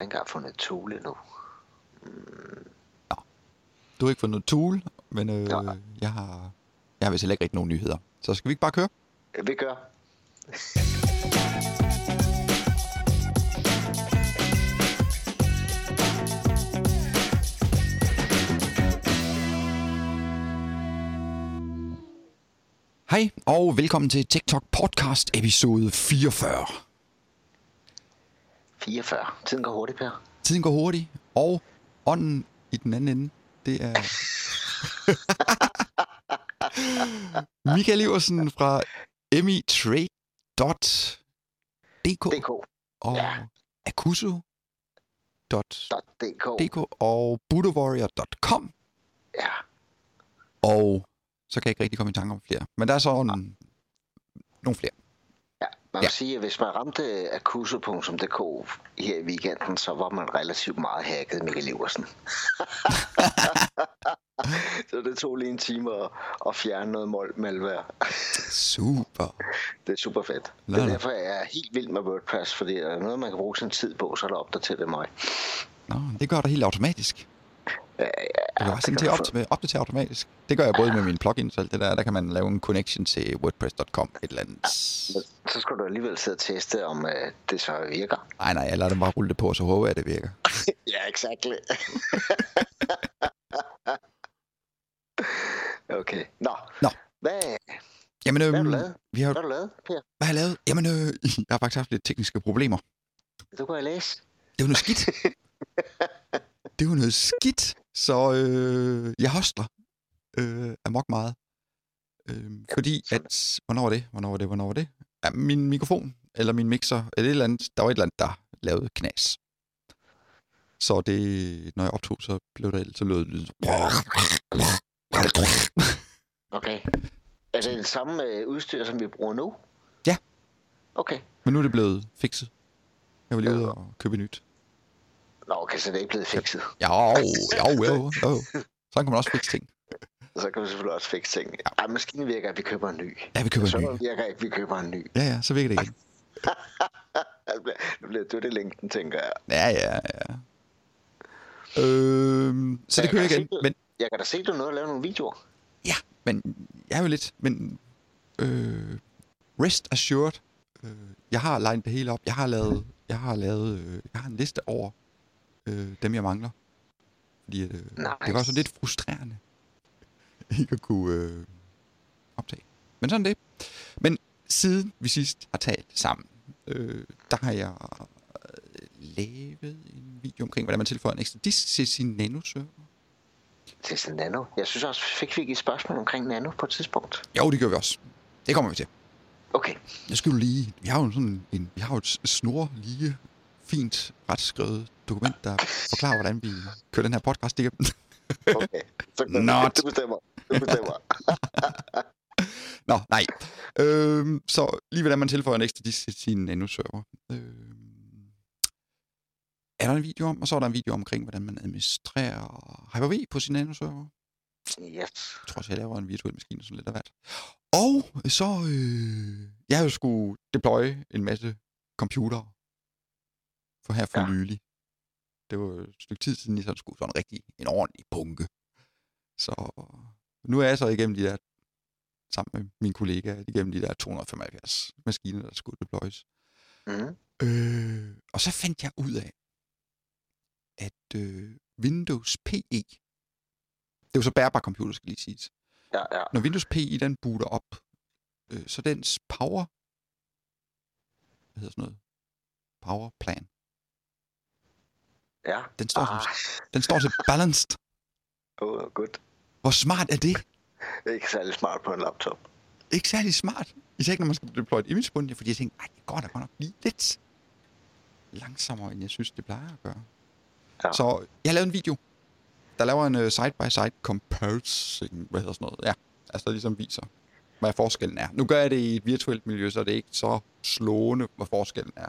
engang fundet et tool endnu. Du har ikke fundet tool, men øh, Nej. jeg har, jeg har vist heller ikke rigtig nogen nyheder. Så skal vi ikke bare køre? Vi gør. Hej, og velkommen til TikTok Podcast episode 44. 44. Tiden går hurtigt, Per. Tiden går hurtigt, og ånden i den anden ende, det er... Michael Iversen fra emitrade.dk DK. og Ja. akuso.dk .dk. og budowarrior.com Ja. og så kan jeg ikke rigtig komme i tanke om flere. Men der er så en, nogle flere. Ja. Man kan Ja. sige, at hvis man ramte akuso.dk her i weekenden, så var man relativt meget hacket Michael Iversen. så det tog lige en time at, at fjerne noget mål malware. Super. Det er super fedt. Nå, Det er derfor, jeg er helt vild med WordPress, fordi er der noget, man kan bruge sin tid på, så er der opdateret det mig. Nå, det gør det helt automatisk. Ja, Du kan bare sende til at opdatere, opdatere automatisk. Det gør jeg både med mine plugins og alt det der. Der kan man lave en connection til wordpress.com et eller andet. Men så skal du alligevel sidde og teste, om uh, det så virker. Nej, nej, jeg lader dem bare rulle det på, så håber jeg, at det virker. Ja, exakt. okay. Nå. Nå. Hvad, Jamen, hvad har øhm, du lavet? vi har, Hvad har du lavet, Per? hvad har jeg lavet? Jamen, øh, jeg har faktisk haft lidt tekniske problemer. Du kan jeg læse. Det var noget skidt. det var noget skidt. Så øh, jeg hostler øh, amok meget. Øh, fordi at... Hvornår var det? Hvornår var det? Hvornår var det? Ja, min mikrofon, eller min mixer, eller et eller andet, der var et eller andet, der lavede knas. Så det, når jeg optog, så blev det så lød det... Okay. Er det det samme øh, udstyr, som vi bruger nu? Ja. Okay. Men nu er det blevet fikset. Jeg var lige ude og købe nyt. Nå, okay, så det er ikke blevet fikset. Ja, jo, jo, jo, jo. Sådan kan man også fikse ting. Så kan vi selvfølgelig også fikse ting. Ej, maskinen virker, at vi køber en ny. Ja, vi køber en ny. Så virker ikke, at vi køber en ny. Ja, ja, så virker det igen. Det bliver, bliver det, længden, tænker jeg. Ja, ja, ja. Øhm, så det kører igen. se, du- Men, Jeg kan da se, du er nået at lave nogle videoer. ja, men jeg er jo lidt... Men, øh, rest assured. Øh, jeg har legnet det hele op. Jeg har lavet... Jeg har lavet... Øh, jeg har en liste over øh, dem, jeg mangler. Fordi at, øh, det var Nice. også lidt frustrerende. ikke at kunne øh, optage. Men sådan det. Men siden vi sidst har talt sammen, øh, der har jeg øh, lavet en video omkring, hvordan man tilføjer en ekstra disk til sin nanoserver. Til sådan nano. Jeg synes også, fik vi et spørgsmål omkring nano på et tidspunkt. Jo, det gør vi også. Det kommer vi til. Okay. Jeg skal jo lige... Vi har jo sådan en... Vi har jo et snor lige fint retskrevet dokument, der forklarer, hvordan vi kører den her podcast igennem. okay. Så, Not. Du bestemmer. Du bestemmer. Nå, nej. Øhm, så lige hvordan man tilføjer en ekstra disk til sin nanoserver. Øhm, er der en video om, og så er der en video omkring, hvordan man administrerer Hyper-V på sin nanoserver. yes. Jeg tror også, jeg laver en virtuel maskine sådan lidt af hvert. Og så, øh, jeg har jo skulle deploye en masse computer for her for Ja. nylig. Det var et stykke tid siden, jeg sådan skulle sådan rigtig en ordentlig bunke. Så nu er jeg så igennem de der, sammen med mine kollegaer, igennem de der 275 maskiner, der skulle deployes. Mm. Øh, og så fandt jeg ud af, at øh, Windows PE, det er jo så bærbar computer, skal lige siges. Ja, ja. Når Windows PE den booter op, øh, så dens power, hvad hedder sådan noget, power plan, Ja. den står, Ah, som, den står til balanced. oh, godt. Hvor smart er det? Det er ikke særlig smart på en laptop. Ikke særlig smart. Især ikke, når man skal deploye et image på den, fordi jeg tænkte, ej, det går da godt nok lige lidt langsommere, end jeg synes, det plejer at gøre. Ja. Så jeg har lavet en video, der laver en uh, side-by-side comparison, hvad hedder sådan noget, ja, altså der ligesom viser, hvad forskellen er. Nu gør jeg det i et virtuelt miljø, så det er ikke så slående, hvad forskellen er.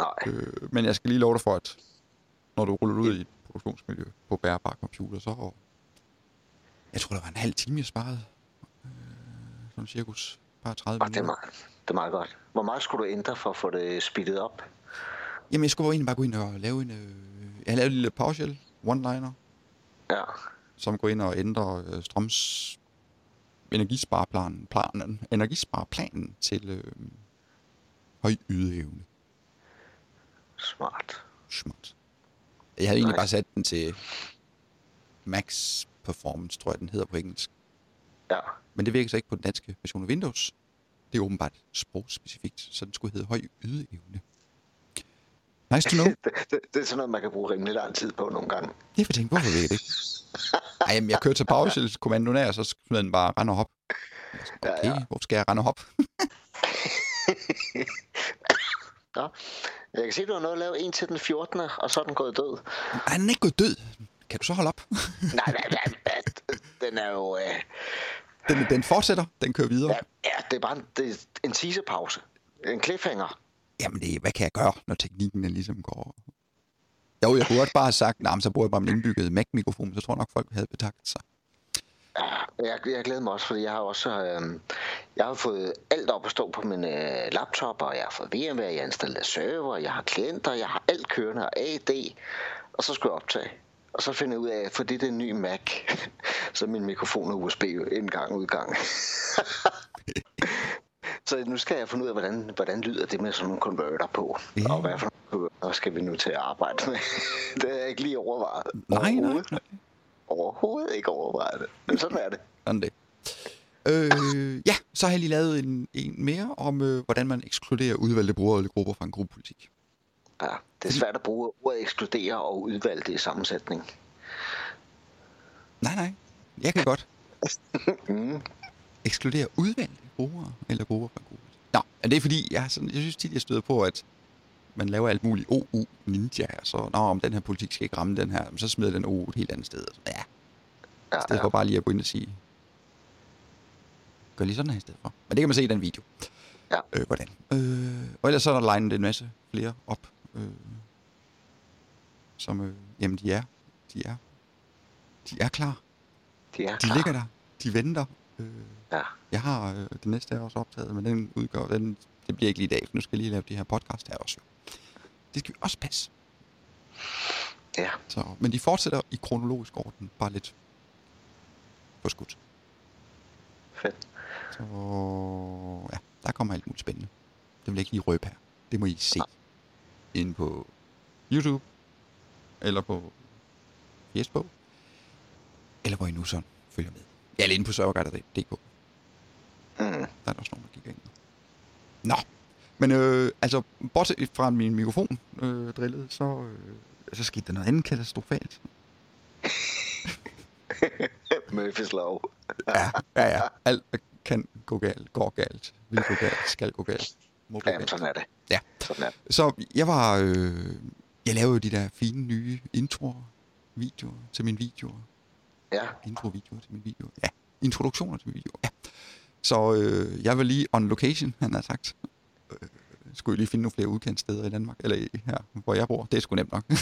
Nej. Øh, men jeg skal lige love dig for, at når du ruller ud i et produktionsmiljø på bærbar computer, så... Jeg tror, der var en halv time, jeg sparede. Øh, sådan cirkus bare 30 Og det er, minutter. meget, det er meget godt. Hvor meget skulle du ændre for at få det speedet op? Jamen, jeg skulle egentlig bare gå ind og lave en... Øh, jeg lavet en lille PowerShell one-liner, Ja. som går ind og ændrer øh, strøms energispareplanen, planen, energispareplanen til øh, høj ydeevne. Smart. Smart. Jeg havde egentlig Nice. bare sat den til max performance, tror jeg, den hedder på engelsk. Ja. Men det virker så ikke på den danske version af Windows. Det er åbenbart sprogspecifikt, så den skulle hedde høj ydeevne. Nice to know. Det, det, det er sådan noget, man kan bruge rimelig lang tid på nogle gange. Det for tænke, hvorfor ved jeg det? Ej, jamen, jeg kører til PowerShell-kommandoen af, og så smider den bare rende og hop. Ja, Okay, ja. hvor skal jeg rende og hop? Nå. Jeg kan se, du har noget at lave en til den 14. og så er den gået død. Ej, den er ikke gået død. Kan du så holde op? Nej, nej, nej, nej. Den er jo... Øh, Den, den fortsætter, den kører videre. ja, ja, det er bare en, det er en teaserpause. En cliffhanger. Jamen, det, hvad kan jeg gøre, når teknikken den ligesom går... Jo, jeg kunne godt bare have sagt, nej, så bruger jeg bare min indbyggede Mac-mikrofon, så tror jeg nok, folk havde betakket sig. Ja, jeg, jeg glæder mig også, fordi jeg har også øh, jeg har fået alt op at stå på min øh, laptop, og jeg har fået VMware, jeg har installeret server, jeg har klienter, jeg har alt kørende og AD, og så skulle jeg optage. Og så finder jeg ud af, fordi det er en ny Mac, så er min mikrofon er USB indgang udgang. så nu skal jeg finde ud af, hvordan, hvordan lyder det med sådan nogle konverter på, Ja. og hvad for nogle skal vi nu til at arbejde med. det har jeg ikke lige overvejet. Nej, nej, nej. Overhovedet ikke overvejet det. Men sådan er det. Sådan det. Øh, ja, så har jeg lige lavet en, en mere om, øh, hvordan man ekskluderer udvalgte brugere eller grupper fra en gruppepolitik. Ja, det er svært at bruge ordet ekskludere og udvalgte i sammensætning. Nej, nej. Jeg kan godt Mm. ekskludere udvalgte brugere eller grupper fra en gruppe. Nå, men det er fordi, jeg, sådan, jeg synes tit, jeg støder på, at man laver alt muligt OU ninja, så, nå, om den her politik skal ikke ramme den her, så smider den OU et helt andet sted. Så, ja, Ja, i stedet ja. for bare lige at gå ind og sige, gør lige sådan her i stedet for. Men det kan man se i den video. Ja. Øh, hvordan. Øh, og ellers så er der legnet en masse flere op, øh, som, øh, jamen de er, de er, de er klar. De er De klar. ligger der. De venter. Øh, Ja. jeg har øh, det næste er også optaget, men den udgår, den, det bliver ikke lige i dag, for nu skal jeg lige lave de her podcast her også. Det skal vi også passe. ja. Så, men de fortsætter i kronologisk orden, bare lidt på skudt. Fedt. Så ja, der kommer alt muligt spændende. Det vil jeg ikke lige røbe her. Det må I se inde på YouTube, eller på Facebook, eller hvor I nu sådan følger med. Ja, eller inde på serverguide.dk. Mm. Der er også nogen, der kigger ind. Nå, men øh, altså, bortset fra min mikrofon øh, drillede, så, øh, så skete der noget andet katastrofalt. Murphys lov. Ja, ja, ja. Alt kan gå galt, går galt, vil gå galt, skal gå galt, må gå Jamen, galt. sådan er det. Ja. Sådan er det. Så jeg var, øh, jeg lavede de der fine nye introer, videoer til mine videoer. Ja. Intro-videoer til mine videoer. Ja, introduktioner til mine videoer. Ja. Så øh, jeg var lige on location, han har sagt. Skulle jeg lige finde nogle flere udkendt i Danmark, eller her, hvor jeg bor. Det er sgu nemt nok.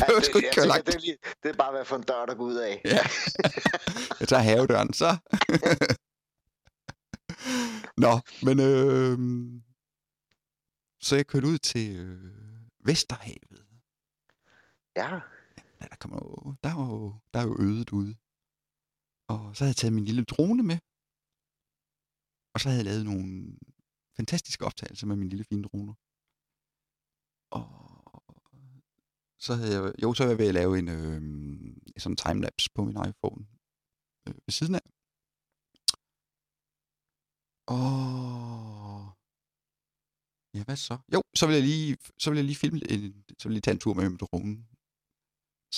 Ja, jeg sgu ikke køre langt. det, er lige, det er bare, hvad for en dør, der går ud af. Ja. jeg tager havedøren, så. Nå, men øh, så jeg kørte ud til øh, Vesterhavet. Ja. Ja, der, kommer jo, der, er jo, der er jo ødet ude. Og så havde jeg taget min lille drone med. Og så havde jeg lavet nogle fantastiske optagelser med min lille fine drone. Og så havde jeg, jo, så var jeg ved at lave en øh, sådan timelapse på min iPhone øh, ved siden af. Og ja, hvad så? Jo, så vil jeg lige, så vil jeg lige filme, en, så vil jeg lige tage en tur med min drone.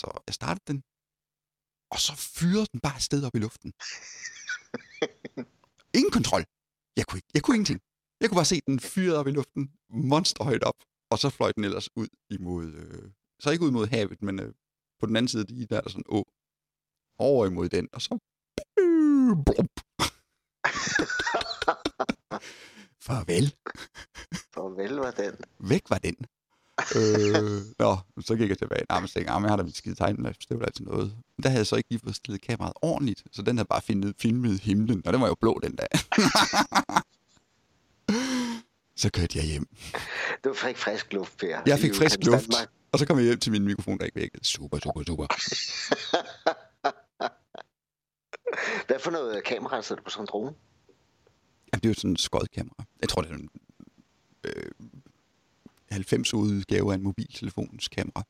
Så jeg startede den, og så fyrede den bare afsted op i luften. Ingen kontrol. Jeg kunne, ikke, jeg kunne ingenting. Jeg kunne bare se den fyrede op i luften, monsterhøjt op, og så fløj den ellers ud imod, øh, så ikke ud mod havet, men øh, på den anden side, lige der er der sådan å, over imod den, og så blump. Farvel. Farvel var den. Væk var den. øh, nå, så gik jeg tilbage. Nej, men så tænkte jeg, "Ah, men jeg har da mit skide timelapse, det var da altid noget. Men der havde jeg så ikke lige fået stillet kameraet ordentligt, så den havde bare filmet, filmet himlen, og den var jo blå den dag. Så kørte jeg hjem. Du fik frisk luft, Per. Jeg fik frisk luft, Danmark. og så kom jeg hjem til min mikrofon, der ikke virkede. Super, super, super. Hvad for noget kamera sætter du på sådan en drone? Jamen, det er jo sådan en skodkamera. Jeg tror, det er en øh, 90 udgave af en mobiltelefons kamera.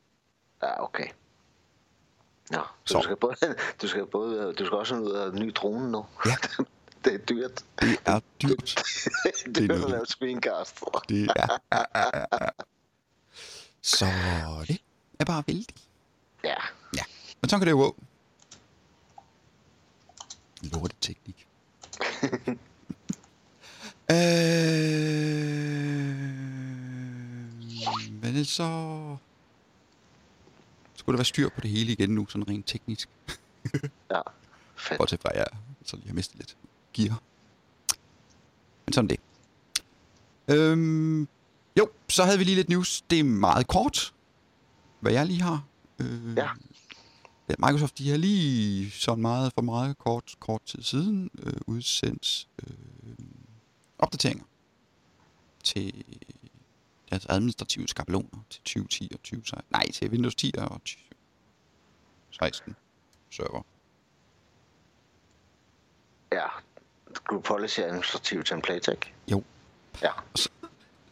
Ja, okay. Nå, så, Så. du skal både, du skal både, du skal også ud en ny drone nu. Ja. det er dyrt. Det er dyrt. det er dyrt at lave screencast. Det er... Ja, ja, ja, ja. Så det er bare vældig. Ja, Men sådan kan det jo gå. Lorteteknik. øh, men så... Skulle der være styr på det hele igen nu, sådan rent teknisk. ja. Fedt. Bortset fra, at jeg så lige har mistet lidt gear. Men sådan det. Øhm, jo, så havde vi lige lidt news. Det er meget kort, hvad jeg lige har. Øh, Ja. ja. Microsoft, de har lige sådan meget for meget kort, kort tid siden øh, udsendt øh, opdateringer til deres administrative skabeloner til 2010 og 2016. Nej, til Windows 10 og 2016 server. Ja. Group Policy Administrative Template, ikke? Jo. Ja,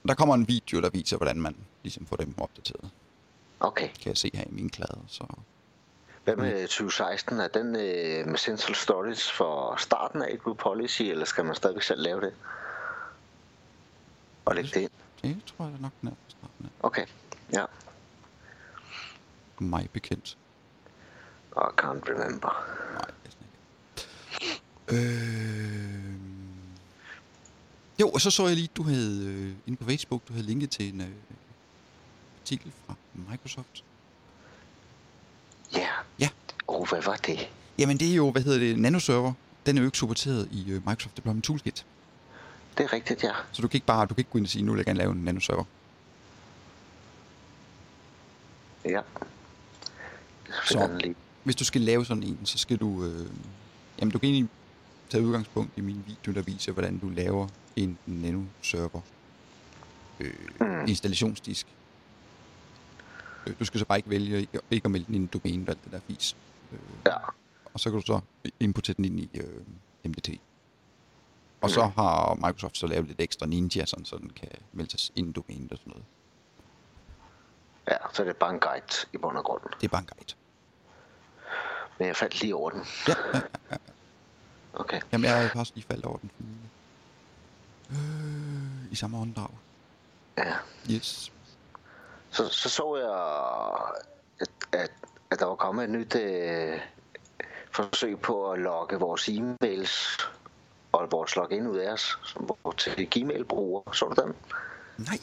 Der kommer en video, der viser, hvordan man ligesom får dem opdateret. okay. Kan jeg se her i min klade. Så Hvad med 2016? Er den øh, med Central Storage for starten af Group Policy, eller skal man stadigvæk selv lave det? Og lægge det ind? det tror jeg nok, den er fra starten af. Okay, ja. Mig bekendt. I can't remember. Nej, næsten ikke. Øh... Jo, og så så jeg lige, du havde øh, inde på Facebook, du havde linket til en øh, artikel fra Microsoft. Ja. Ja. Oh, hvad var det? Jamen det er jo, hvad hedder det, nanoserver. Den er jo ikke supporteret i øh, Microsoft Deployment Toolkit. Det er rigtigt, ja. Så du kan ikke bare, du kan ikke gå ind og sige, nu vil jeg gerne lave en nanoserver. Ja. Så. Hvis du skal lave sådan en, så skal du... Øh, jamen, du kan egentlig tage udgangspunkt i min video, der viser, hvordan du laver en nano-server. Øh, Mm. installationsdisk. Øh, Du skal så bare ikke vælge ikke, at melde den ind i domænet og alt det der fis. Øh, Ja. og så kan du så importere den ind i øh, MDT. Og så har Microsoft så lavet lidt ekstra ninja, sådan, så den kan meldes ind i domænet og sådan noget. Ja, så det er bare en guide i bund og grund. Det er bare en guide. Men jeg faldt lige over den. Ja, ja, Okay. Jamen, jeg er faktisk lige faldet over den. Øh, I samme åndedrag. Ja. Yes. Så, så så jeg, at, at, at der var kommet et nyt øh, forsøg på at logge vores e-mails og vores login ud af os som til Gmail-brugere. Så du den? Nej.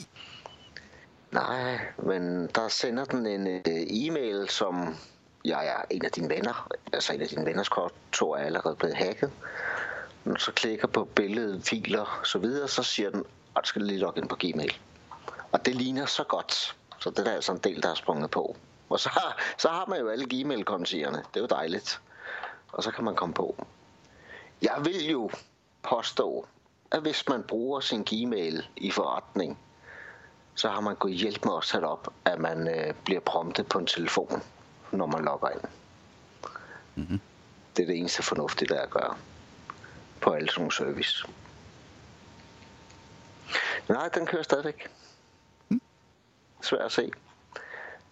Nej, men der sender den en øh, e-mail, som jeg er en af dine venner, altså en af dine venners kontor er allerede blevet hacket. Når du så klikker på billedet, filer og så videre, så siger den, at du skal lige logge ind på Gmail. Og det ligner så godt, så det er altså en del, der er sprunget på. Og så har, så har man jo alle Gmail-kontierne, det er jo dejligt. Og så kan man komme på. Jeg vil jo påstå, at hvis man bruger sin Gmail i forretning, så har man gået hjælp med at sætte op, at man øh, bliver promptet på en telefon, når man logger ind. Mhm. Det er det eneste fornuftige, der er at gøre på alle sådan nogle service. Nej, den kører stadigvæk. Svært at se.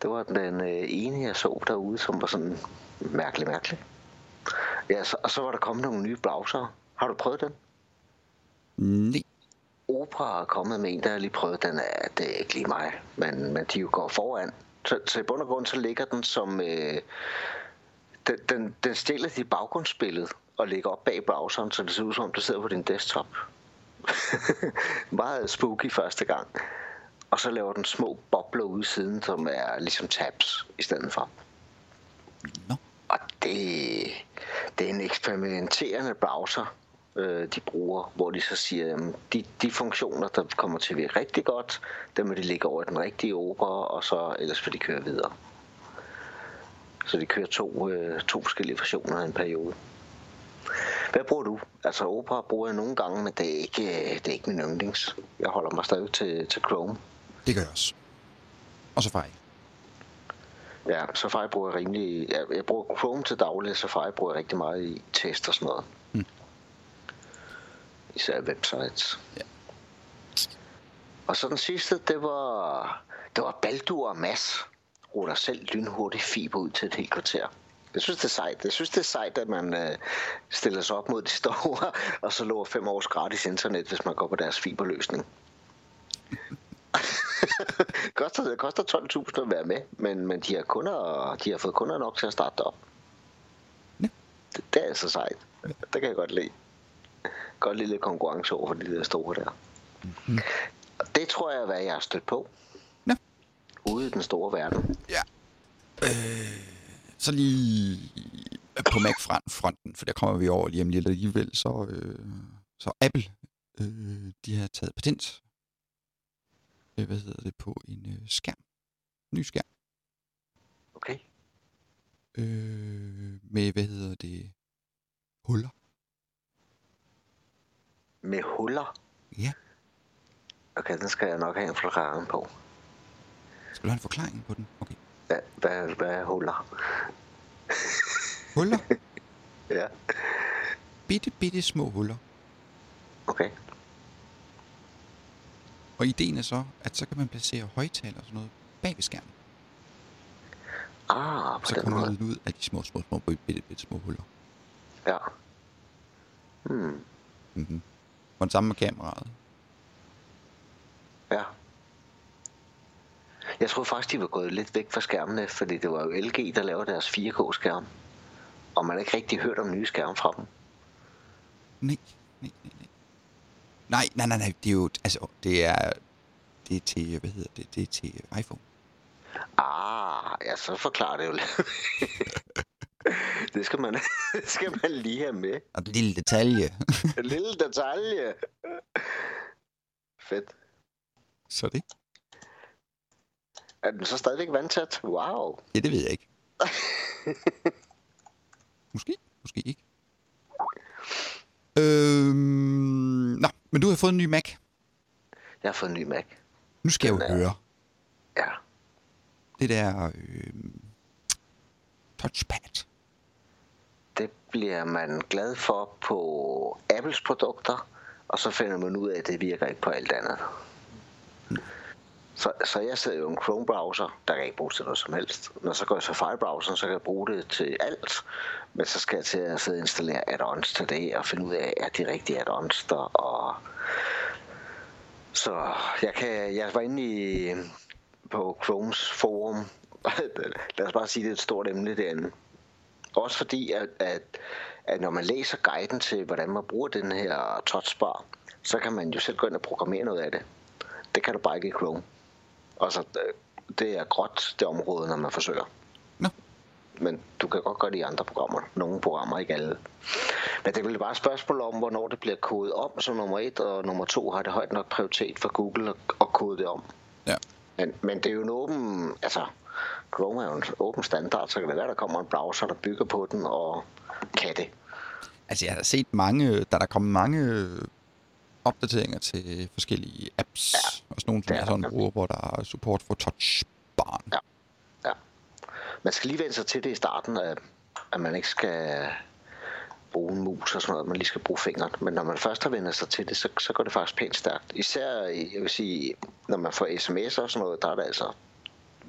Det var den øh, ene, jeg så derude, som var sådan mærkelig, mærkelig. Ja, så, og så var der kommet nogle nye browser. Har du prøvet den? Nej. Opera er kommet med en, der har lige prøvet den. Er, det er ikke lige mig, men, men de jo går foran. Så, så i bund og grund, så ligger den som... Øh, den, den, den stiller dit baggrundsbillede og ligger op bag browseren, så det ser ud som om, det sidder på din desktop. Meget spooky første gang. Og så laver den små bobler ude i siden, som er ligesom tabs i stedet for. Nå. Og det, det er en eksperimenterende browser, øh, de bruger, hvor de så siger, at de, de funktioner, der kommer til at virke rigtig godt, dem vil de lægge over i den rigtige opera, og så ellers vil de køre videre. Så de kører to, øh, to forskellige versioner af en periode. Hvad bruger du? Altså Opera bruger jeg nogle gange, men det er ikke, det er ikke min yndlings. Jeg holder mig stadig til, til Chrome. Det gør jeg også. Og Safari. Ja, Safari bruger jeg rimelig... Jeg, jeg bruger Chrome til daglig, Safari bruger jeg rigtig meget i test og sådan noget. Især websites. Ja. Og så den sidste, det var... Det var Baldur og Mads ruller selv lynhurtigt fiber ud til et helt kvarter. Jeg synes, det er sejt. Jeg synes, det er sejt, at man øh, stiller sig op mod de store, og så lover fem års gratis internet, hvis man går på deres fiberløsning. koster, det koster 12.000 at være med, men, men de, har kunder, de har fået kunder nok til at starte op. Ja. Det, det er altså sejt. Det kan jeg godt lide. Godt lide lidt konkurrence over for de der store der. Og det tror jeg er, hvad jeg har stødt på. Ja. Ude i den store verden. Ja. Øh, så lige på Mac-fronten, for der kommer vi over lige om lidt alligevel, så, øh, så Apple, øh, de har taget patent, øh, hvad hedder det, på en øh, skærm. Ny skærm. Okay. Øh, med, hvad hedder det, huller. Med huller? Ja. Okay, den skal jeg nok have en forklaring på. Skal du have en forklaring på den? Okay. Hvad, hvad, hvad er huller? Huller? ja. Bitte, bitte små huller. Okay. Og ideen er så, at så kan man placere højtaler og sådan noget bag ved skærmen. Ah, på Så kommer lyden ud af de små, små, små, bitte, bitte små huller. Ja. Hmm. Mm-hmm. Og den samme med kameraet. Ja. Jeg troede faktisk, de var gået lidt væk fra skærmene, fordi det var jo LG, der lavede deres 4K-skærm. Og man har ikke rigtig hørt om nye skærme fra dem. Nej, nej, nej, nej. Nej, nej, nej, nej, det er jo, altså, det er, det er til, hvad hedder det, det er til iPhone. Ah, ja, så forklarer det jo lidt. det skal man, det skal man lige have med. Og en lille detalje. En lille detalje. Fedt. så det, Er den så stadigvæk vandtæt? Wow. ja, det ved jeg ikke. måske, måske ikke. Øhm, nå, men du har fået en ny Mac. Jeg har fået en ny Mac. Nu skal jeg jo Den er- høre. Ja. Det der øh, touchpad. Det bliver man glad for på Apples produkter, og så finder man ud af, at det virker ikke på alt andet. Så, så jeg sidder jo en Chrome-browser, der kan ikke bruges til noget som helst. Når så går jeg til Safari-browseren, så kan jeg bruge det til alt. Men så skal jeg til at sidde og installere add-ons til det, og finde ud af, er de rigtige add-ons der, og så jeg, kan, jeg var inde i, på Chromes forum. Lad os bare sige, det er et stort emne derinde. Også fordi, at, at, at når man læser guiden til, hvordan man bruger den her touchbar, så kan man jo selv gå ind og programmere noget af det. Det kan du bare ikke i Chrome. Og så, øh, det er gråt, det område, når man forsøger. Nå. Men du kan godt gøre det i andre programmer. Nogle programmer, ikke alle. Men det er bare et spørgsmål om, hvornår det bliver kodet om som nummer et, og nummer to har det højt nok prioritet for Google at, at kode det om. Ja. Men, men det er jo en åben, altså Chrome er jo en åben standard, så kan det være, der kommer en browser, der bygger på den og kan det. Altså, jeg har set mange, der er der kommet mange opdateringer til forskellige apps. Ja, og sådan nogle, det er sådan bruger, hvor der er support for touchbaren. Ja. Ja. Man skal lige vende sig til det i starten, at, at man ikke skal bruge en mus og sådan noget, man lige skal bruge fingeren. Men når man først har vendt sig til det, så, så går det faktisk pænt stærkt. Især, jeg vil sige, når man får sms'er og sådan noget, der er det altså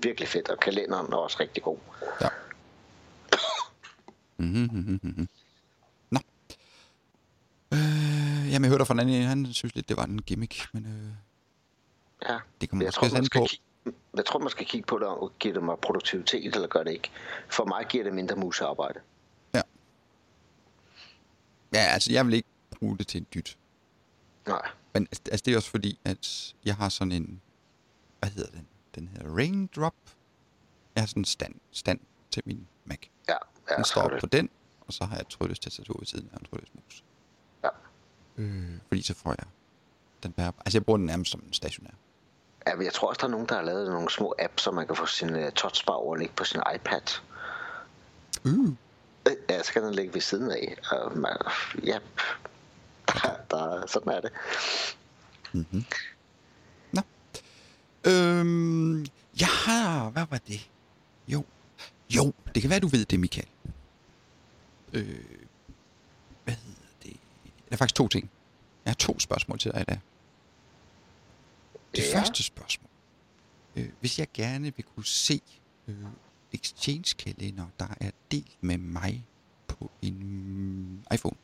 virkelig fedt, og kalenderen er også rigtig god. Ja. Mm-hmm, mm-hmm. Nå. Øh, jamen, jeg hørte fra en anden, han synes lidt, det var en gimmick, men øh, Ja. det kommer Jeg måske tror, man an skal på. kigge, jeg tror, man skal kigge på det, og giver det mig produktivitet, eller gør det ikke. For mig giver det mindre musearbejde. Ja, altså, jeg vil ikke bruge det til en dyt. Nej. Men altså, altså, det er også fordi, at jeg har sådan en, hvad hedder den? Den hedder Raindrop. Jeg har sådan en stand, stand til min Mac. Ja, ja Den så står er op på den, og så har jeg et trådløst tastatur ved siden af en trådløs mus. Ja. Øh, fordi så får jeg den bærer. Altså, jeg bruger den nærmest som en stationær. Ja, men jeg tror også, der er nogen, der har lavet nogle små apps, så man kan få sin uh, touchbar over ligge på sin iPad. Uh. Ja, så kan den ligge ved siden af. Og man, ja, der, der, sådan er det. Mm-hmm. Øhm, jeg har... Hvad var det? Jo. Jo, det kan være, du ved det, Michael. Øh, hvad hedder det? Der er faktisk to ting. Jeg har to spørgsmål til dig i dag. Det Ja. første spørgsmål. Øh, hvis jeg gerne vil kunne se øh, Exchange-kalender, der er delt med mig på en iPhone.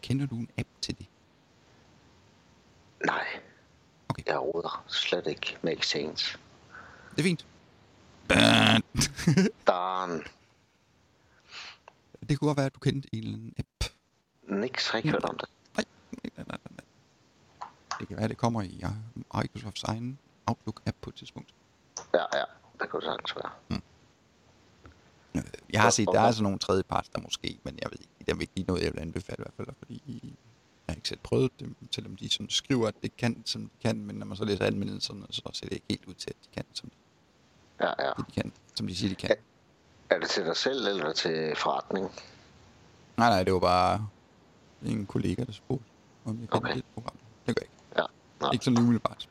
Kender du en app til det? Nej. Okay. Jeg råder slet ikke med Exchange. Det er fint. Bæh. Darn. det kunne godt være, at du kendte en eller anden app. Niks har ikke hørt om det. Nej, nej, nej, nej, nej. Det kan være, det kommer i uh, Microsofts egen Outlook-app på et tidspunkt. Ja, ja. Det kunne det sagtens være. Øh, Jeg har set, der er sådan nogle tredjeparts, der måske, men jeg ved ikke, det er ikke lige noget, jeg vil anbefale i hvert fald, fordi jeg har ikke selv prøvet det, selvom de sådan skriver, at det kan, som de kan, men når man så læser anmeldelserne, så ser det ikke helt ud til, at de kan, som Ja, ja. de kan, som de siger, de kan. Er det til dig selv, eller til forretning? Nej, nej, det var bare en kollega, der spurgte, om jeg Okay. det program. Det gør jeg ikke. Ja. Nej. Ikke sådan umiddelbart.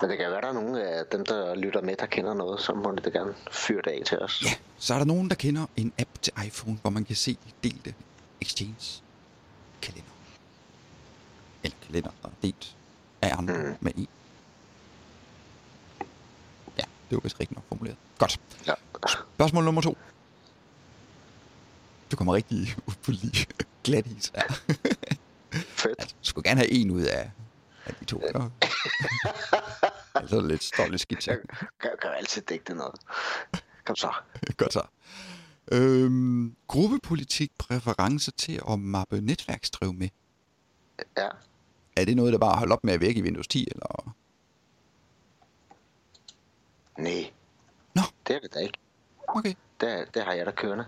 Men det kan være, der er nogle af dem, der lytter med, der kender noget, så må de gerne fyre det af til os. Ja, så er der nogen, der kender en app til iPhone, hvor man kan se delte Exchange kalender. Eller kalender, der er delt af andre mm. Med en. Ja, det var vist rigtigt nok formuleret. Godt. Ja. Spørgsmål nummer to. Du kommer rigtig lige glat is her. Fedt. Altså, du skulle gerne have en ud af, af de to. Ja. altså lidt, står lidt skidt. Jeg kan, kan altid digte noget. Kom så. Godt så. Øhm, gruppepolitik præference til at mappe netværksdrev med. Ja. Er det noget, der bare holder op med at virke i Windows 10? Eller? Nej. Nå. Det er det da ikke. Okay. Det, det har jeg da kørende.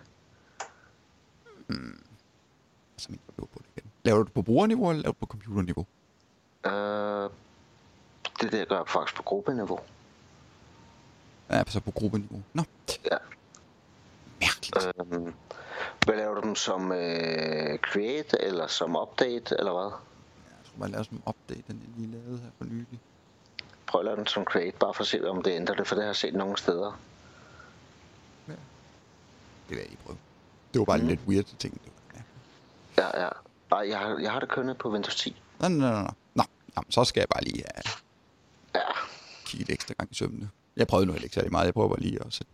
Altså, min på det igen. Laver du det på brugerniveau, eller laver du det på computerniveau? Øh, det der gør jeg faktisk på gruppeniveau. Ja, så på gruppeniveau. Nå, Ja. mærkeligt. Øh, hvad laver du dem som øh, create, eller som update, eller hvad? Jeg laver sådan en update, den jeg lige lavede her for nylig. Prøv at lave den som create, bare for at se, om det ændrer det, for det har jeg set nogle steder. Det vil jeg lige prøve. Det var bare mm. Lidt weird ting. Ja. Ja, ja. Nej, jeg har, jeg har det kørende på Windows 10. Nå, nå, nå, nå. Nå, jamen, så skal jeg bare lige have Ja. kigget ekstra gang i sømmene. Jeg prøvede nu heller ikke særlig meget. Jeg prøver bare lige at sætte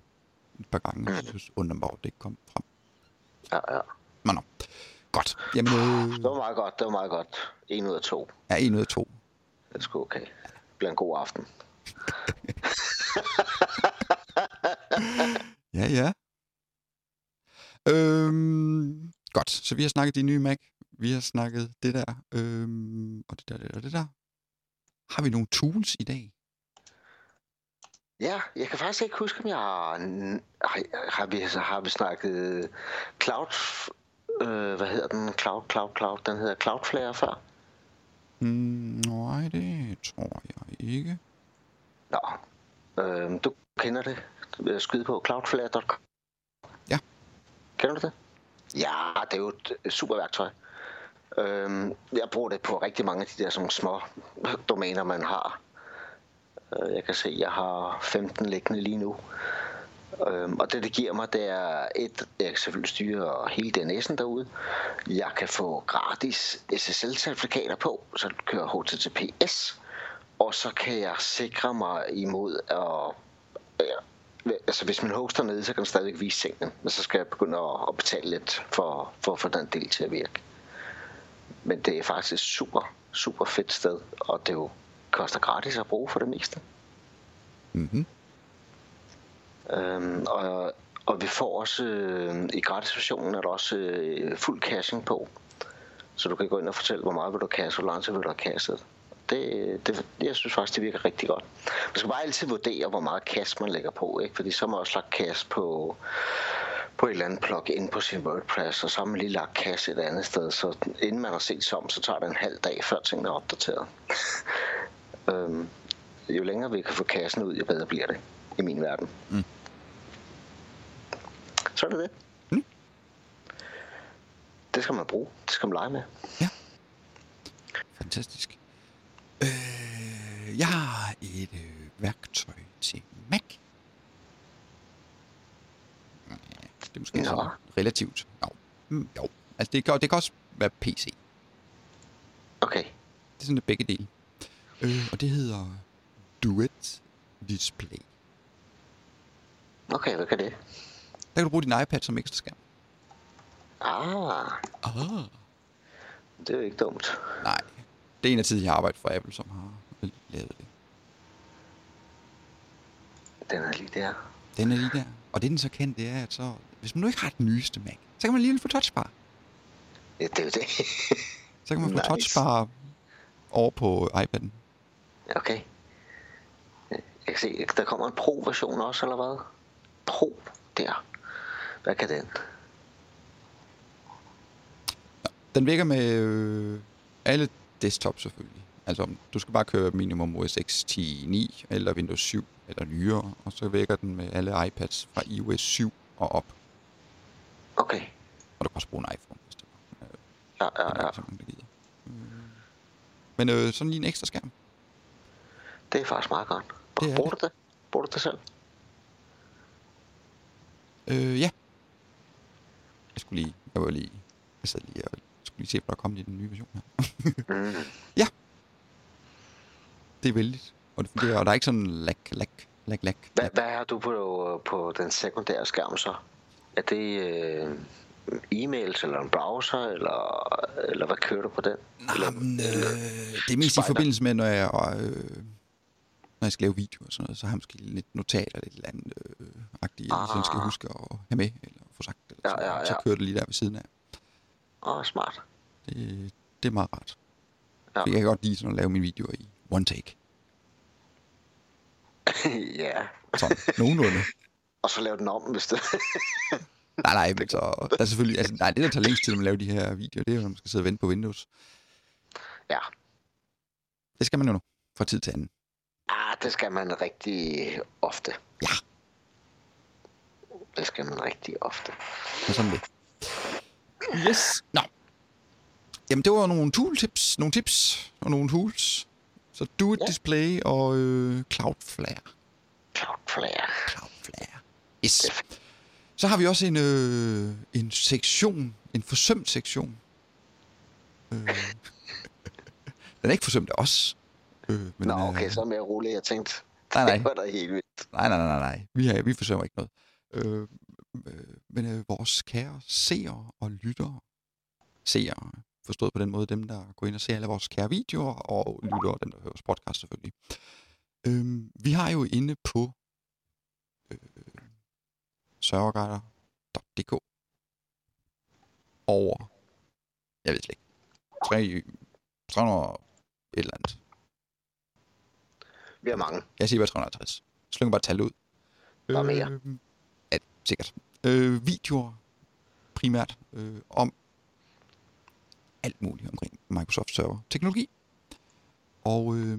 et par gange. Jeg synes, undrer mig det ikke kom frem. Ja, ja. Nå, nå. Godt. Jamen, øh, Det var meget godt, det var meget godt. En ud af to. er en ud af to. Det er sgu okay. Det bliver en god aften. Ja, ja. Øhm, godt, så vi har snakket de nye Mac. Vi har snakket det der, øhm, og det der, det der, det der. Har vi nogle tools i dag? Ja, jeg kan faktisk ikke huske, om jeg har... Har, har, vi, har vi snakket Cloud... Øh, hvad hedder den? Cloud, Cloud, Cloud. Den hedder Cloudflare før. Mm, nej, det tror jeg ikke. Nå, øh, du kender det. Jeg skyde på cloudflare.com? Ja. Kender du det? Ja, det er jo et super værktøj. Øhm, jeg bruger det på rigtig mange af de der sådan små domæner, man har. Øh, Jeg kan se, at jeg har 15 liggende lige nu. Øhm, og det, det giver mig, det er et, jeg kan selvfølgelig styre hele DNS'en derude. Jeg kan få gratis SSL-certifikater på, så det kører HTTPS. Og så kan jeg sikre mig imod at... Ja, altså hvis min host er nede, så kan den stadig vise tingene. Men så skal jeg begynde at, at betale lidt for, for at få den del til at virke. Men det er faktisk et super, super fedt sted, og det jo koster gratis at bruge for det meste. Mm-hmm. Øhm, og, og vi får også, øh, i gratisversionen er der også øh, fuld caching på. Så du kan gå ind og fortælle, hvor meget vil du cache, hvor lang tid vil du have cashet. Det, det, jeg synes faktisk, det virker rigtig godt. Man skal bare altid vurdere, hvor meget kast man lægger på, ikke? fordi så har man også lagt kast på, på et eller andet plugin på sin WordPress, og så har man lige lagt kast et andet sted, så inden man har set som, om, så tager det en halv dag, før tingene er opdateret. øhm, jo længere vi kan få kassen ud, jo bedre bliver det i min verden. Mm. Så er det det. det skal man bruge. Det skal man lege med. Fantastisk. Øh, jeg har et øh, værktøj til Mac. Ja, Det er måske Nå. relativt. Jo. Mm, jo. Altså, det kan, det kan også være PC. Okay. Det er sådan lidt begge dele. Øh, og det hedder Duet Display. Okay, hvad kan det? Der kan du bruge din iPad som ekstra skærm. Ah, Ah. det er jo ikke dumt. Nej. Det er en af tiden, jeg har arbejdet for Apple, som har lavet det. Den er lige der. Den er lige der. Og det, den så kan, det er, at så, hvis man nu ikke har den nyeste Mac, så kan man lige få touchbar. Ja, det er jo det. Så kan man få Nice. touchbar over på iPad'en. okay. Jeg kan se, der kommer en Pro-version også, eller hvad? Pro, der. Hvad kan den? Den virker med øh, alle desktops selvfølgelig. Altså, du skal bare køre minimum OS X 10.9 eller Windows 7 eller nyere, og så virker den med alle iPads fra iOS 7 og op. Okay. Og du kan også bruge en iPhone, hvis det var. Øh, Ja, ja, ja. Øh, Men øh, sådan lige en ekstra skærm. Det er faktisk meget godt. Er Bruger du det? Bruger du det selv? Øh, ja. Jeg skulle lige, jeg var lige, jeg sad lige og skulle lige se, hvad der kom i den nye version her. Mm. Det er vældigt. Og, det, det, og der er ikke sådan lag, lag, lag, lag. Hvad, hvad har du på, på den sekundære skærm så? Er det øh, e-mails eller en browser, eller, eller hvad kører du på den? Nej, eller, men, øh, eller, det er mest i spejder? forbindelse med, når jeg, øh, når jeg skal lave videoer og sådan noget, så har jeg måske lidt notater, lidt eller andet øh, agtigt, jeg sådan skal Ah. huske at have med, eller få sagt, eller Ja, sådan, ja, noget. så ja. kører det lige der ved siden af. Åh, oh, smart. Det, det er meget rart. Ja. Ja. Jeg kan godt lide sådan at lave mine videoer i one take. ja. Sådan, nogenlunde. Og så lave den om, hvis det... Nej, nej, men så, der er selvfølgelig, altså, nej, det der tager længst tid, når man laver de her videoer, det er når man skal sidde og vente på Windows. ja. Det skal man jo nu, fra tid til anden. Ah, det skal man rigtig ofte. Ja. Det skal man rigtig ofte. Og sådan det. Yes. Nå. Jamen, det var nogle tooltips, nogle tips og nogle tools. Så Do It Ja. Display og øh, Cloudflare. Cloudflare. Cloudflare. Yes. Så har vi også en, øh, en sektion, en forsømt sektion. Øh, den er ikke forsømt af os. Øh, men, Nå, okay, øh, så er jeg mere rolig. Jeg tænkte, Nej, nej. det var da helt vildt. Nej, nej, nej, nej. Vi, har, vi forsøger ikke noget. Øh, øh, men øh, vores kære seere og lyttere, seere, forstået på den måde, dem, der går ind og ser alle vores kære videoer, og lyttere, dem, der hører vores podcast selvfølgelig. Øh, vi har jo inde på øh, serverguider.dk over, jeg ved slet ikke, 3, 300 et eller andet. Vi har mange. Jeg siger bare 350. Slyng bare tallet ud. Bare mere. Øh, sikkert. Øh, videoer primært øh, om alt muligt omkring Microsoft Server teknologi. Og øh,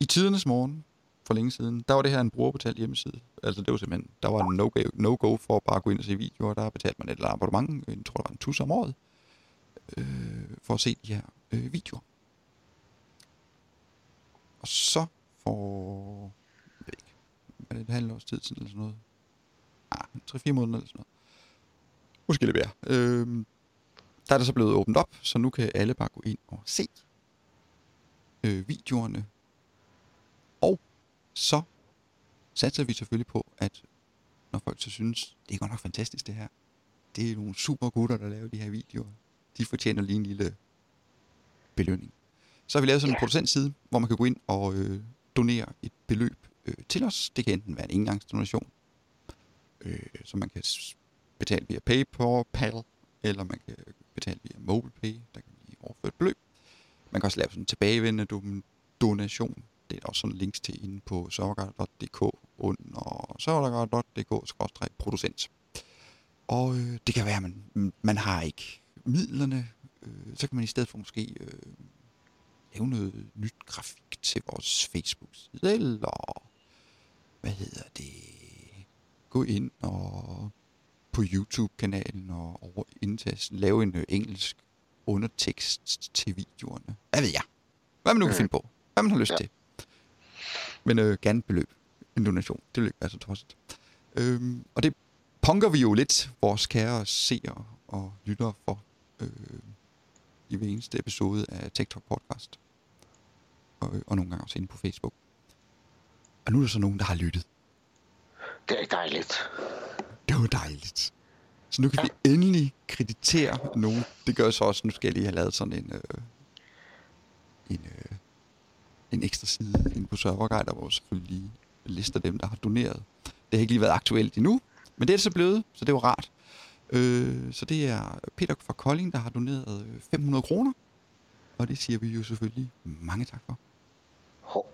i tidernes morgen, for længe siden, der var det her en brugerbetalt hjemmeside. Altså det var simpelthen, der var en no-go, no-go for bare at gå ind og se videoer. Der betalte man et eller abonnement, jeg tror det var en tus om året, øh, for at se de her øh, videoer. Og så for, jeg ved ikke, er det et halvt års tid siden eller sådan noget? Ah, 3-4 måneder eller sådan noget. Måske lidt mere. Øh, der er det så blevet åbent op, så nu kan alle bare gå ind og se øh, videoerne. Og så satser vi selvfølgelig på, at når folk så synes, det er godt nok fantastisk det her. Det er nogle super gutter, der laver de her videoer. De fortjener lige en lille belønning. Så har vi lavet sådan en producentside, hvor man kan gå ind og øh, donere et beløb øh, til os. Det kan enten være en engangsdonation, øh, som man kan betale via PayPal, eller man kan betale via MobilePay, der kan man overføre et beløb. Man kan også lave sådan en tilbagevendende donation. Det er også sådan links til inde på serverguard.dk under serverguard.dk-producent. Og øh, det kan være, at man, man har ikke midlerne. Øh, så kan man i stedet for måske øh, lave noget nyt grafik til vores Facebook-side, eller hvad hedder det, gå ind og på YouTube-kanalen og over indtast, lave en øh, engelsk undertekst til videoerne. Hvad ved jeg? Hvad man nu kan Mm. finde på. Hvad man har lyst Ja. til. Men øh, gerne beløb. En donation. Det vil ikke være så tosset. Øhm, og det punker vi jo lidt vores kære seere og lyttere for øh, i hver eneste episode af TikTok podcast. Og, og nogle gange også inde på Facebook. Og nu er der så nogen, der har lyttet. Det er dejligt. Det var dejligt. Så nu kan ja. vi endelig kreditere nogen. Det gør så også, nu skal jeg lige have lavet sådan en, øh, en, øh, en ekstra side inde på Serverguide, hvor jeg selvfølgelig lige lister dem, der har doneret. Det har ikke lige været aktuelt endnu, men det er det så blevet, så det var rart. Øh, så det er Peter fra Kolding, der har doneret øh, 500 kroner. Og det siger vi jo selvfølgelig mange tak for.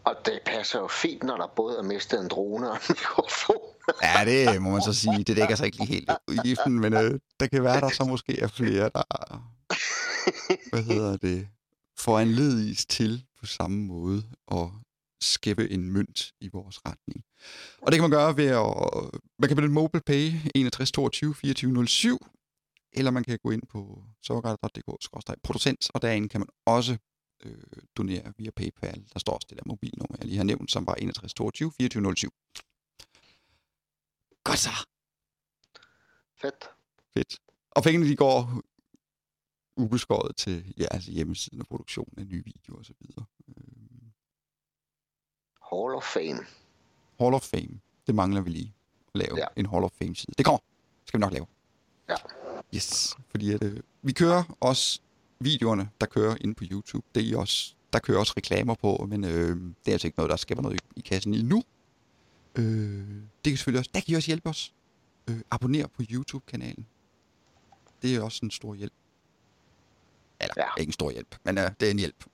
Og det passer jo fint, når der både er mistet en drone og en mikrofon. Ja, det må man så sige. Det dækker sig ikke lige helt udgiften, men øh, der kan være, der så måske er flere, der hvad hedder det, får anledes til på samme måde at skæppe en mønt i vores retning. Og det kan man gøre ved at... Man kan benytte MobilePay 61 22 24 07, eller man kan gå ind på sokkerguide.dk-producent, og derinde kan man også øh, donere via PayPal. Der står også det der mobilnummer, jeg lige har nævnt, som var 61 22 24 07. Godt så. Fedt. Fedt. Og pengene de går ubeskåret til ja, altså hjemmesiden og produktion af nye videoer og så videre. Øhm, Hall of Fame. Hall of Fame. Det mangler vi lige at lave Ja. en Hall of Fame side. Det kommer. Skal vi nok lave. Ja. Yes. Fordi at, øh, vi kører også videoerne, der kører inde på YouTube. Det er også, der kører også reklamer på, men øh, det er altså ikke noget, der skaber noget i, i kassen endnu. Øh, det kan selvfølgelig også, der kan I også hjælpe os. Øh, abonner på YouTube-kanalen. Det er også en stor hjælp. Eller, ja. Ikke en stor hjælp, men øh, det er en hjælp.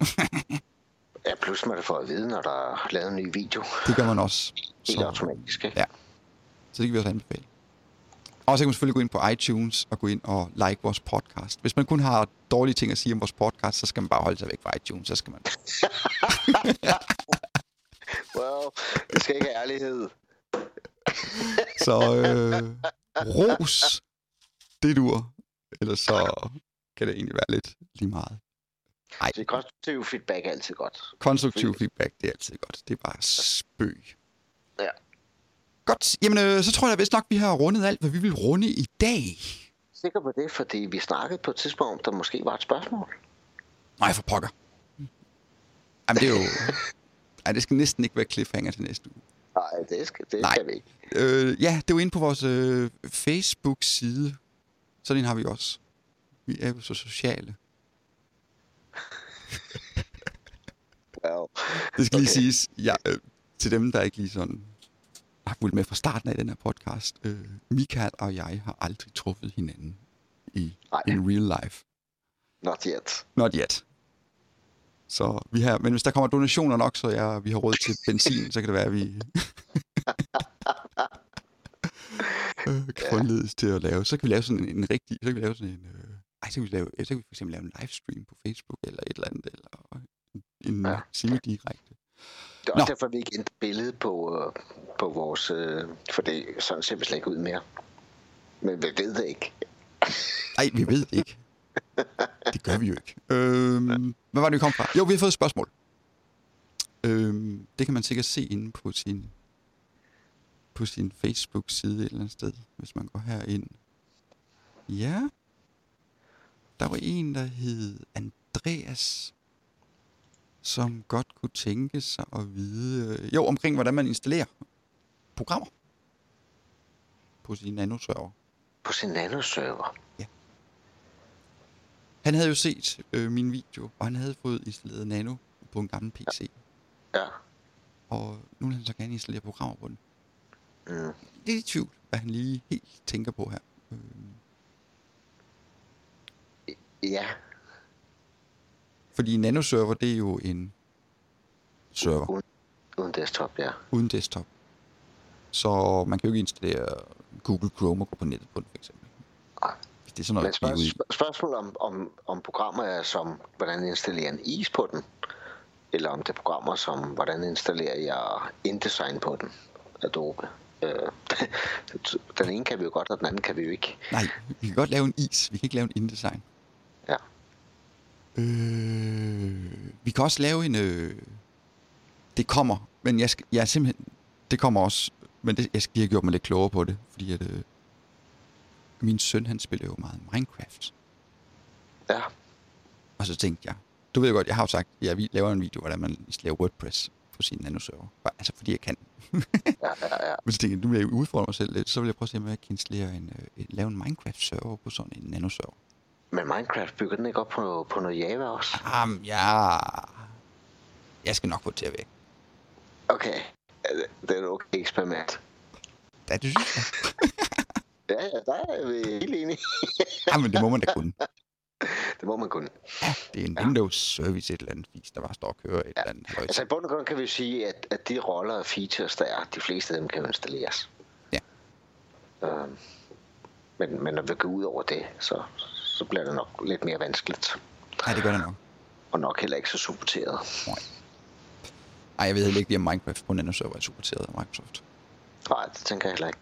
Ja, plus man får at vide, når der er lavet en ny video. det gør man også. Helt automatisk, ikke? Ja. Så det kan vi også anbefale. Og så kan man selvfølgelig gå ind på iTunes og gå ind og like vores podcast. Hvis man kun har dårlige ting at sige om vores podcast, så skal man bare holde sig væk fra iTunes. Så skal man... Well, det skal ikke ærlighed. Så øh, ros, det dur. Ellers så kan det egentlig være lidt lige meget. Ej, Så konstruktiv feedback er altid godt. konstruktiv feedback, det er altid godt. Det er bare spøg. Ja. Godt, jamen øh, så tror jeg vist nok, vi har rundet alt, hvad vi vil runde i dag. Sikker på det, fordi vi snakkede på et tidspunkt, der måske var et spørgsmål. Nej, for pokker. Jamen, det er jo... Ej, det skal næsten ikke være cliffhanger til næste uge. Nej, det skal, det Nej. skal vi ikke. Øh, ja, det er jo inde på vores øh, Facebook-side. Sådan en har vi også. Vi er jo så sociale. Well, Det skal lige Okay. siges, ja, øh, til dem, der ikke lige sådan har fulgt med fra starten af den her podcast. Øh, Michael og jeg har aldrig truffet hinanden i Nej. in real life. not yet. Not yet. Så vi har, men hvis der kommer donationer nok, så jeg, vi har råd til benzin, så kan det være, at vi kan en til at lave. Så kan vi lave sådan en, en rigtig, så kan vi lave sådan en, øh, ej, så kan vi lave, så kan vi for eksempel lave en livestream på Facebook eller et eller andet, eller en, en Ja. ja. semi-direkte. Det er også Nå. derfor, vi ikke ændrer billedet på, øh, på vores... Øh, for det sådan ser vi slet ikke ud mere. Men vi ved det ikke. Nej, vi ved ikke. Det gør vi jo ikke. Øhm, hvad var det, vi kom fra? Jo, vi har fået et spørgsmål. Øhm, det kan man sikkert se inde på sin, på sin Facebook-side et eller andet sted, hvis man går herind. Ja. Der var en, der hed Andreas, som godt kunne tænke sig at vide, øh, jo, omkring hvordan man installerer programmer på sin nanoserver. På sin nanoserver. Han havde jo set øh, min video, og han havde fået installeret Nano på en gammel PC. Ja. Og nu vil han så gerne installere programmer på den. Mm. Lidt i tvivl, hvad han lige helt tænker på her. Øh, Ja. fordi en nanoserver, det er jo en server Uden, uden desktop, ja. uden desktop. Så man kan jo ikke installere Google Chrome og gå på nettet på den, for eksempel. Det er sådan Men noget, i. spørg- spørgsmål om, om, om programmer er som, hvordan installerer en is på den? Eller om det er programmer som, hvordan installerer jeg InDesign på den? Adobe. Øh, den ene kan vi jo godt, og den anden kan vi jo ikke. Nej, vi kan godt lave en is. Vi kan ikke lave en InDesign. Ja. Øh, vi kan også lave en... Øh, det kommer, men jeg, skal, jeg er simpelthen... Det kommer også, men det, jeg skal lige have gjort mig lidt klogere på det, fordi at... Øh, min søn, han spiller jo meget Minecraft. Ja, Og så tænkte jeg, du ved jo godt, jeg har jo sagt, at jeg laver en video, hvordan man laver WordPress på sin nanoserver. Altså fordi jeg kan. ja, ja, ja. Men så tænkte jeg, nu vil jeg udfordre mig selv lidt, så vil jeg prøve at se, om jeg kan installere en, øh, en, lave en Minecraft-server på sådan en nanoserver. Men Minecraft bygger den ikke op på, på noget Java også? Jamen, ja... Jeg skal nok få det til at væk. Okay, det er et okay eksperiment. Ja, det synes jeg. Ja, ja, der er vi helt enige. Jamen, det må man da kunne. Det må man kunne. Det er en Windows-service et eller andet vis, der bare står og kører et eller andet. halløjsa. Altså i bund og grund kan vi sige, at, at de roller og features, der er, de fleste af dem kan installeres. Ja. Øhm, men, men når vi går ud over det, så, så bliver det nok lidt mere vanskeligt. Nej, det gør det nok. Og nok heller ikke så supporteret. Ej, jeg ved heller ikke lige, om Minecraft på nanoserver er supporteret af Microsoft. Nej, det tænker jeg heller ikke.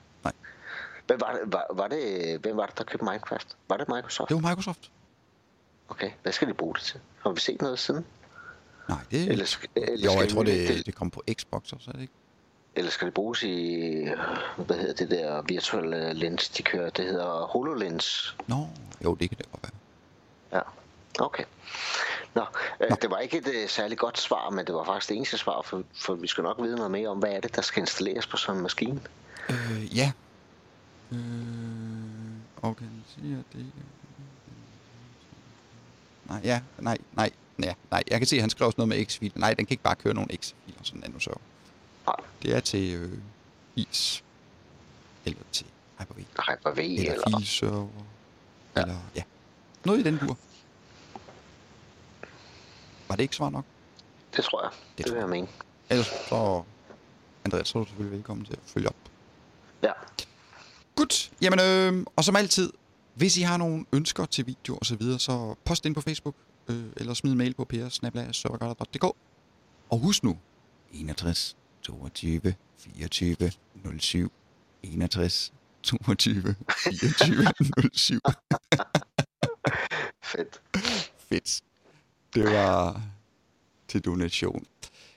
Hvem var, det, var, var det, hvem var det, der købte Minecraft? Var det Microsoft? Det var Microsoft. Okay, hvad skal de bruge det til? Har vi set noget siden? Nej, det... Eller, eller jo, jeg tror, de- det, det kom på Xbox også, er det ikke? Eller skal det bruges i, hvad hedder det der virtuelle lens, de kører? Det hedder HoloLens. Nå, jo, det kan det godt være. Ja, okay. Nå, øh, det var ikke et øh, særligt godt svar, men det var faktisk det eneste svar, for, for vi skal nok vide noget mere om, hvad er det, der skal installeres på sådan en maskine. Øh, ja. Øh, organisere det. Nej, ja, nej, nej, ja, nej. Jeg kan se, at han skrev også noget med X-filer. Nej, den kan ikke bare køre nogle X-filer, sådan en nanoserver. Nej, Det er til øh, is. Eller til Hyper-V. Hyper-V Eller, eller... Ja. Eller, ja. Noget i den dur. Var det ikke svar nok? Det tror jeg. Det, Det tror vil jeg mene. Ellers så... Andreas, så er du selvfølgelig velkommen til at følge op. Ja. Godt. Jamen, øh, og som altid, hvis I har nogle ønsker til video og så videre, så post ind på Facebook, øh, eller smid en mail på pr Og husk nu, 61 22 24 07 61 22 24 07. Fedt. Fedt. Det var til donation.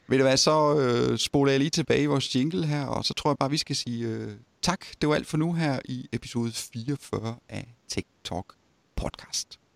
Ved du hvad, så øh, spoler jeg lige tilbage i vores jingle her, og så tror jeg bare, vi skal sige øh, tak. Det var alt for nu her i episode 44 af TikTok Podcast.